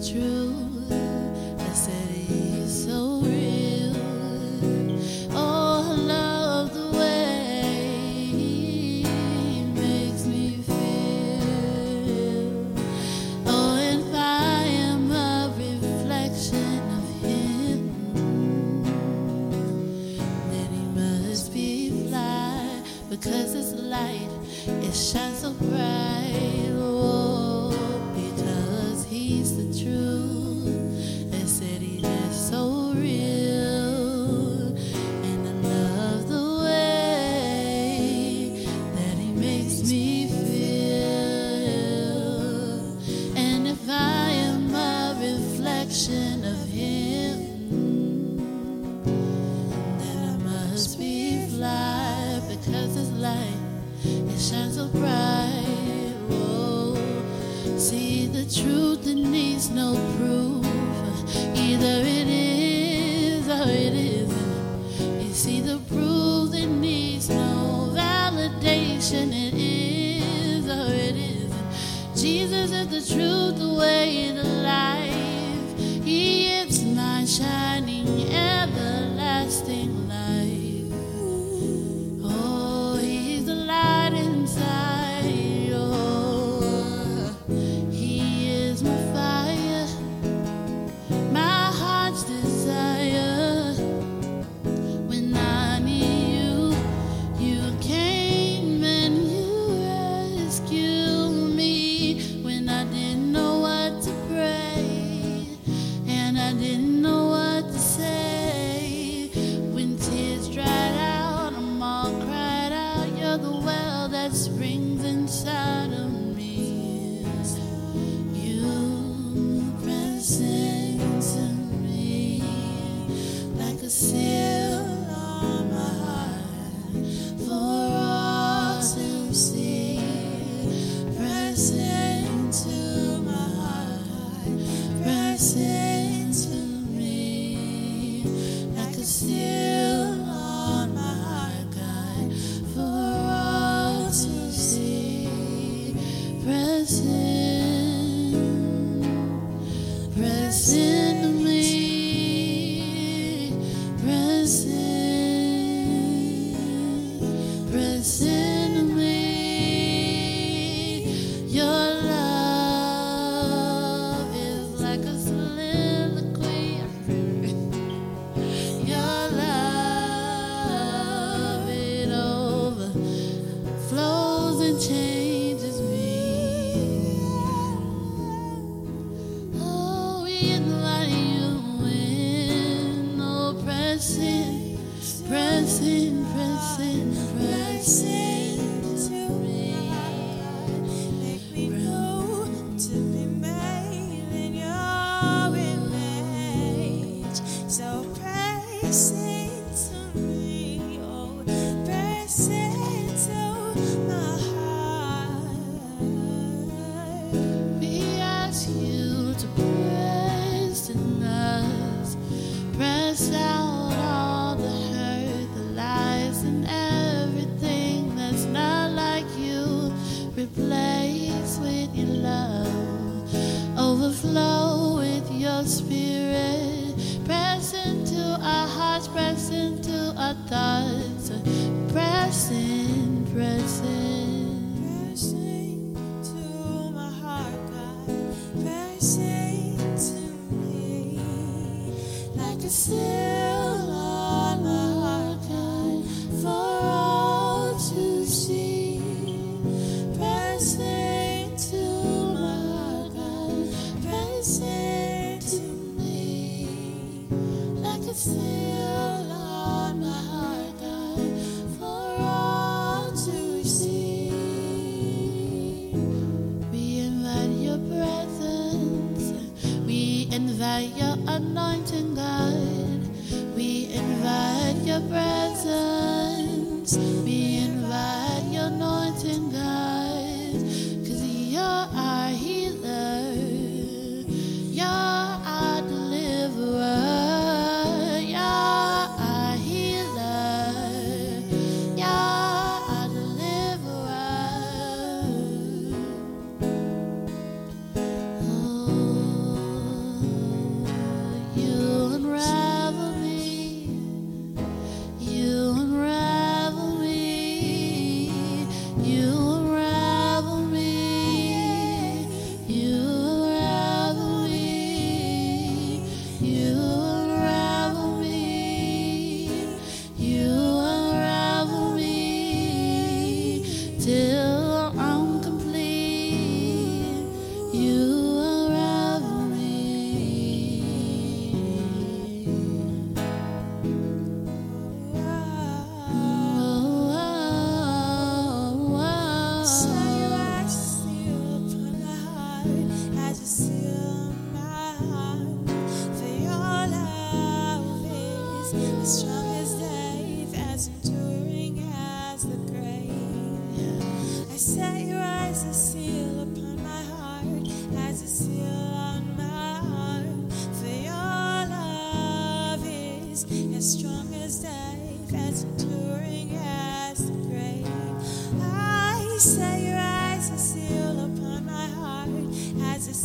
truth. shine so bright. Oh, See the truth that needs no proof. Either it is or it isn't. You see the proof that needs no validation. It is or it isn't. Jesus is the truth, the way, the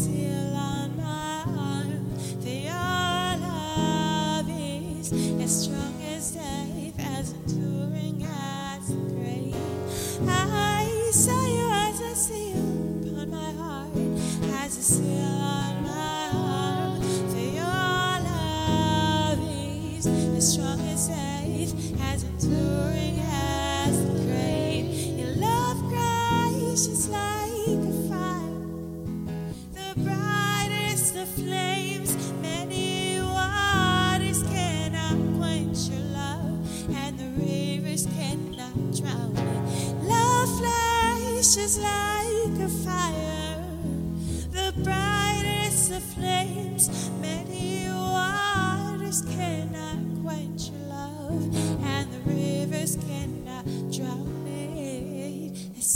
as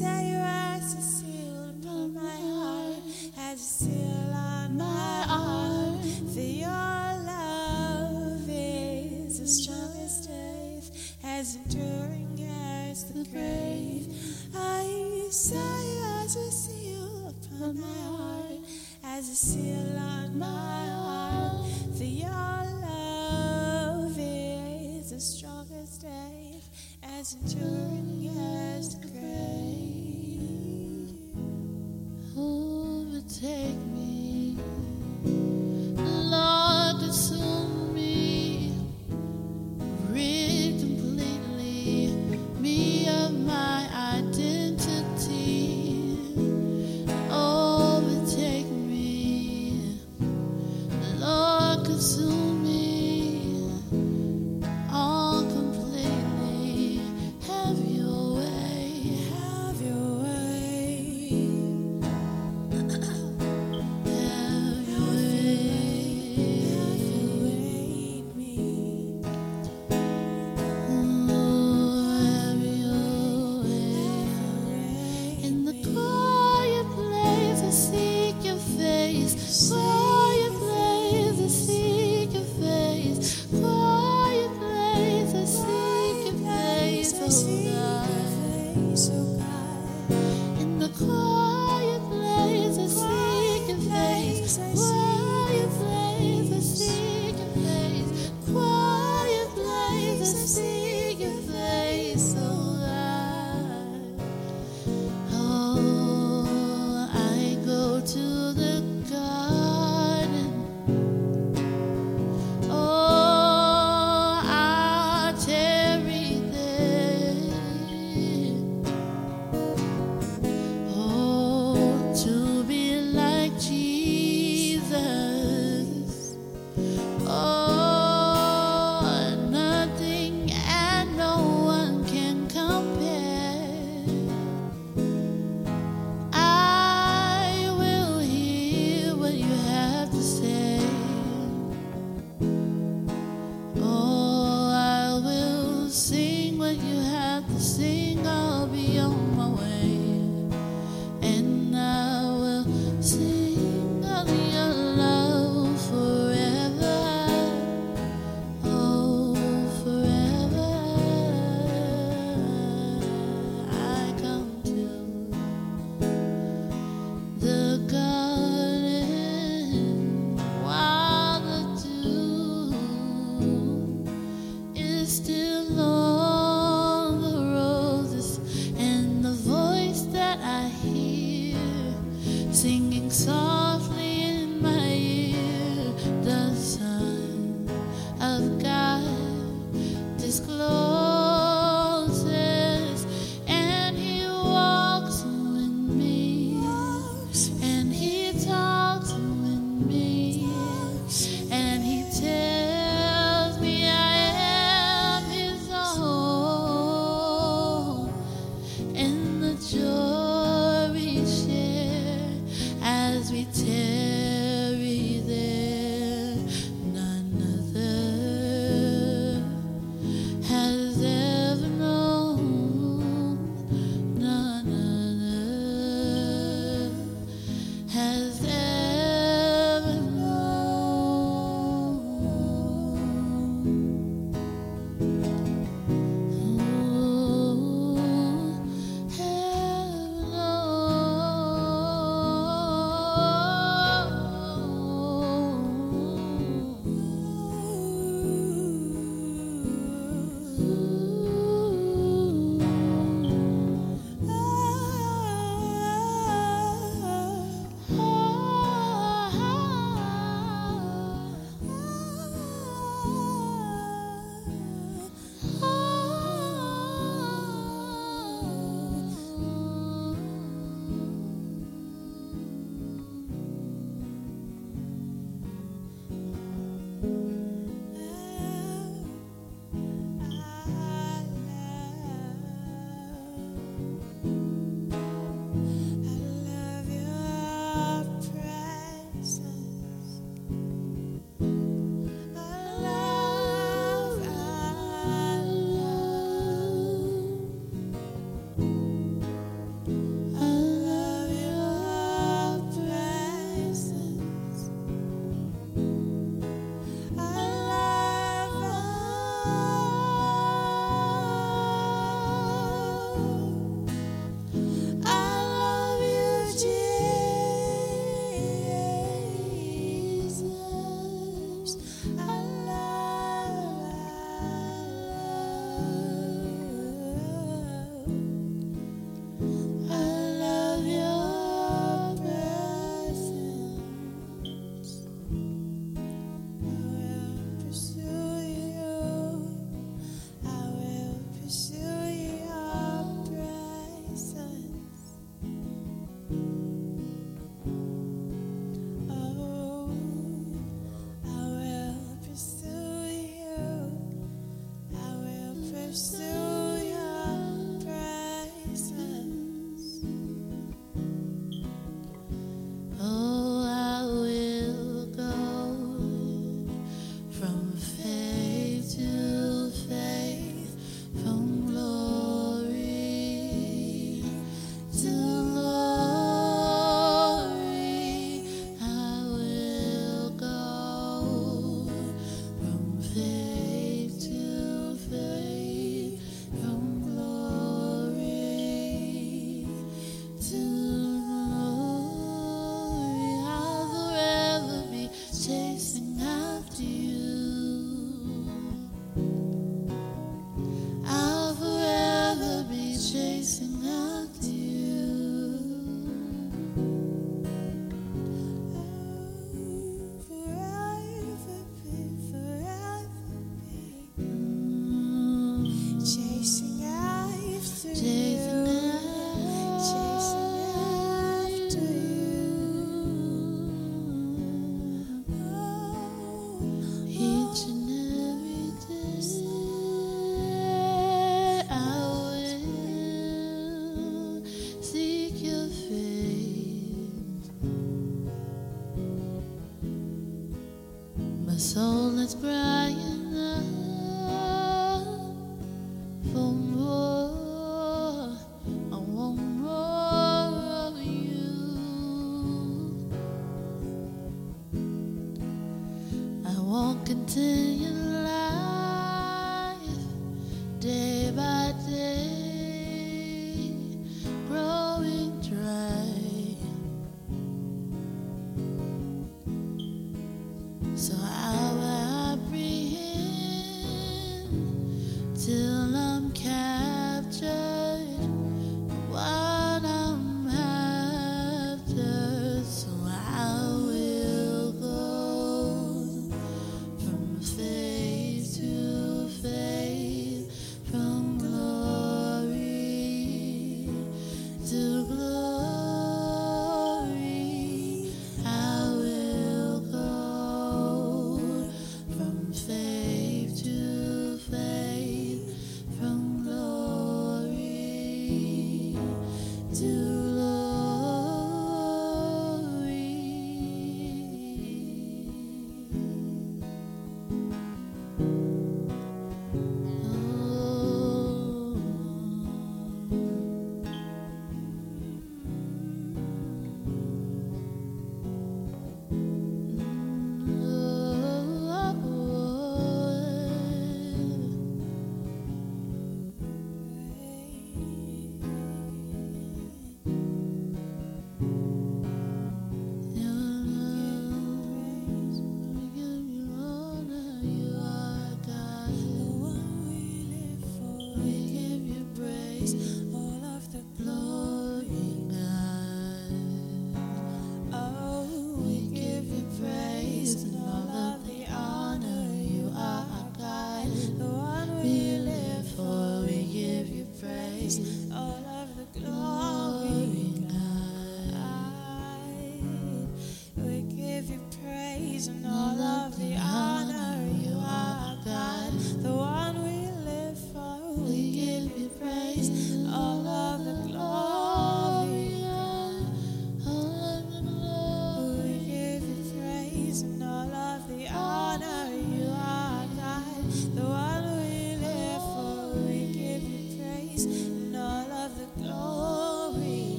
it.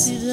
see the